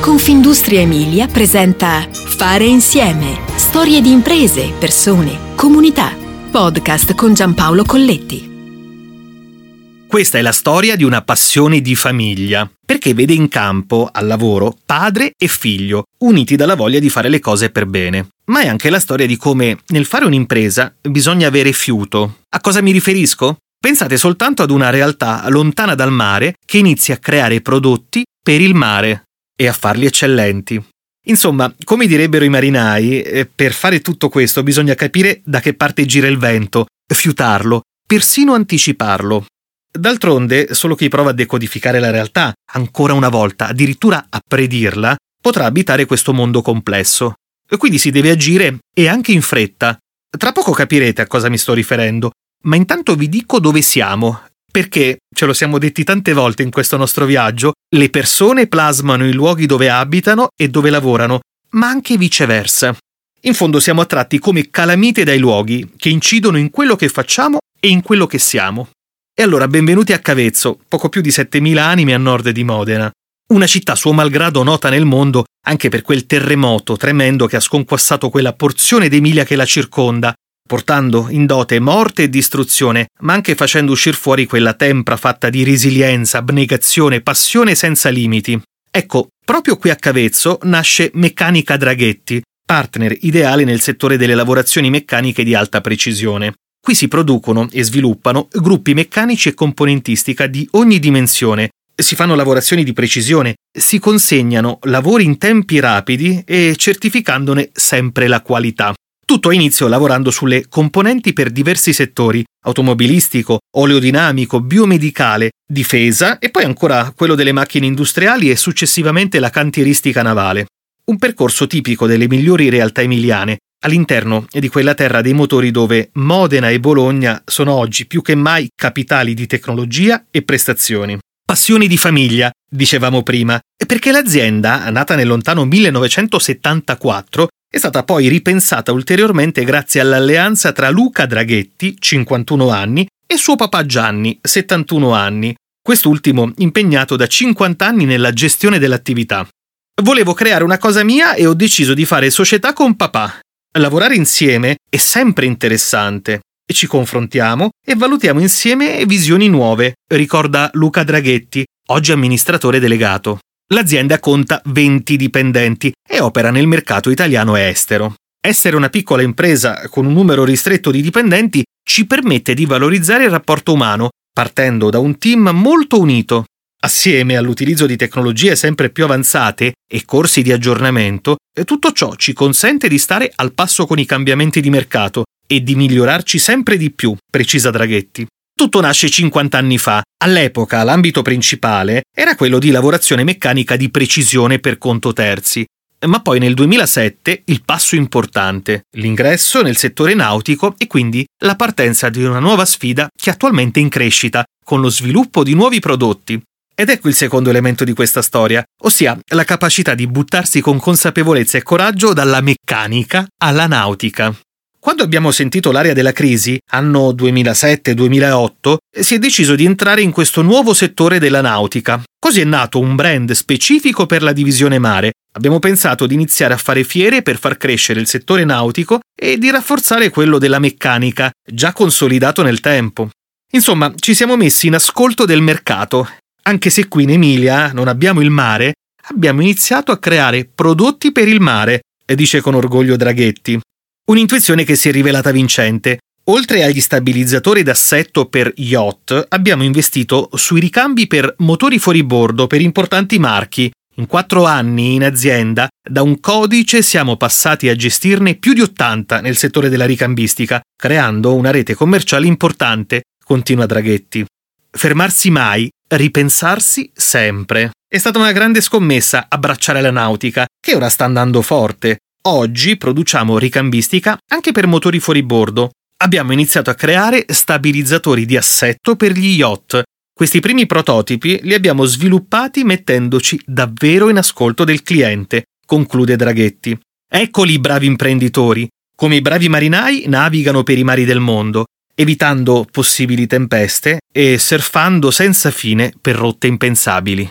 Confindustria Emilia presenta Fare insieme. Storie di imprese, persone, comunità. Podcast con Giampaolo Colletti. Questa è la storia di una passione di famiglia, perché vede in campo, al lavoro, padre e figlio, uniti dalla voglia di fare le cose per bene. Ma è anche la storia di come, nel fare un'impresa, bisogna avere fiuto. A cosa mi riferisco? Pensate soltanto ad una realtà lontana dal mare che inizia a creare prodotti per il mare e a farli eccellenti. Insomma, come direbbero i marinai, eh, per fare tutto questo bisogna capire da che parte gira il vento, fiutarlo, persino anticiparlo. D'altronde, solo chi prova a decodificare la realtà, ancora una volta, addirittura a predirla, potrà abitare questo mondo complesso. Quindi si deve agire e anche in fretta. Tra poco capirete a cosa mi sto riferendo, ma intanto vi dico dove siamo, perché, ce lo siamo detti tante volte in questo nostro viaggio, le persone plasmano i luoghi dove abitano e dove lavorano, ma anche viceversa. In fondo siamo attratti come calamite dai luoghi, che incidono in quello che facciamo e in quello che siamo. E allora benvenuti a Cavezzo, poco più di 7.000 anime a nord di Modena. Una città suo malgrado nota nel mondo anche per quel terremoto tremendo che ha sconquassato quella porzione d'Emilia che la circonda, portando in dote morte e distruzione, ma anche facendo uscire fuori quella tempra fatta di resilienza, abnegazione, passione senza limiti. Ecco, proprio qui a Cavezzo nasce Meccanica Draghetti, partner ideale nel settore delle lavorazioni meccaniche di alta precisione. Qui si producono e sviluppano gruppi meccanici e componentistica di ogni dimensione, si fanno lavorazioni di precisione, si consegnano lavori in tempi rapidi e certificandone sempre la qualità. Tutto a inizio lavorando sulle componenti per diversi settori, automobilistico, oleodinamico, biomedicale, difesa e poi ancora quello delle macchine industriali e successivamente la cantieristica navale. Un percorso tipico delle migliori realtà emiliane, all'interno di quella terra dei motori dove Modena e Bologna sono oggi più che mai capitali di tecnologia e prestazioni. Passioni di famiglia, dicevamo prima, perché l'azienda, nata nel lontano 1974, è stata poi ripensata ulteriormente grazie all'alleanza tra Luca Draghetti, 51 anni, e suo papà Gianni, 71 anni, quest'ultimo impegnato da 50 anni nella gestione dell'attività. Volevo creare una cosa mia e ho deciso di fare società con papà, Lavorare insieme è sempre interessante ci confrontiamo e valutiamo insieme visioni nuove, ricorda Luca Draghetti, oggi amministratore delegato. L'azienda conta 20 dipendenti e opera nel mercato italiano e estero. Essere una piccola impresa con un numero ristretto di dipendenti ci permette di valorizzare il rapporto umano, partendo da un team molto unito Assieme all'utilizzo di tecnologie sempre più avanzate e corsi di aggiornamento, tutto ciò ci consente di stare al passo con i cambiamenti di mercato e di migliorarci sempre di più, precisa Draghetti. Tutto nasce 50 anni fa. All'epoca l'ambito principale era quello di lavorazione meccanica di precisione per conto terzi. Ma poi nel 2007 il passo importante, l'ingresso nel settore nautico e quindi la partenza di una nuova sfida che attualmente è in crescita, con lo sviluppo di nuovi prodotti, ed ecco il secondo elemento di questa storia, ossia la capacità di buttarsi con consapevolezza e coraggio dalla meccanica alla nautica. Quando abbiamo sentito l'area della crisi, anno 2007-2008, si è deciso di entrare in questo nuovo settore della nautica. Così è nato un brand specifico per la divisione mare. Abbiamo pensato di iniziare a fare fiere per far crescere il settore nautico e di rafforzare quello della meccanica, già consolidato nel tempo. Insomma, ci siamo messi in ascolto del mercato anche se qui in Emilia non abbiamo il mare, abbiamo iniziato a creare prodotti per il mare, dice con orgoglio Draghetti. Un'intuizione che si è rivelata vincente. Oltre agli stabilizzatori d'assetto per yacht, abbiamo investito sui ricambi per motori fuoribordo per importanti marchi. In quattro anni in azienda, da un codice siamo passati a gestirne più di 80 nel settore della ricambistica, creando una rete commerciale importante, continua Draghetti. Fermarsi mai, ripensarsi sempre. È stata una grande scommessa abbracciare la nautica, che ora sta andando forte. Oggi produciamo ricambistica anche per motori fuoribordo. Abbiamo iniziato a creare stabilizzatori di assetto per gli yacht. Questi primi prototipi li abbiamo sviluppati mettendoci davvero in ascolto del cliente, conclude Draghetti. Eccoli i bravi imprenditori. Come i bravi marinai navigano per i mari del mondo evitando possibili tempeste e surfando senza fine per rotte impensabili.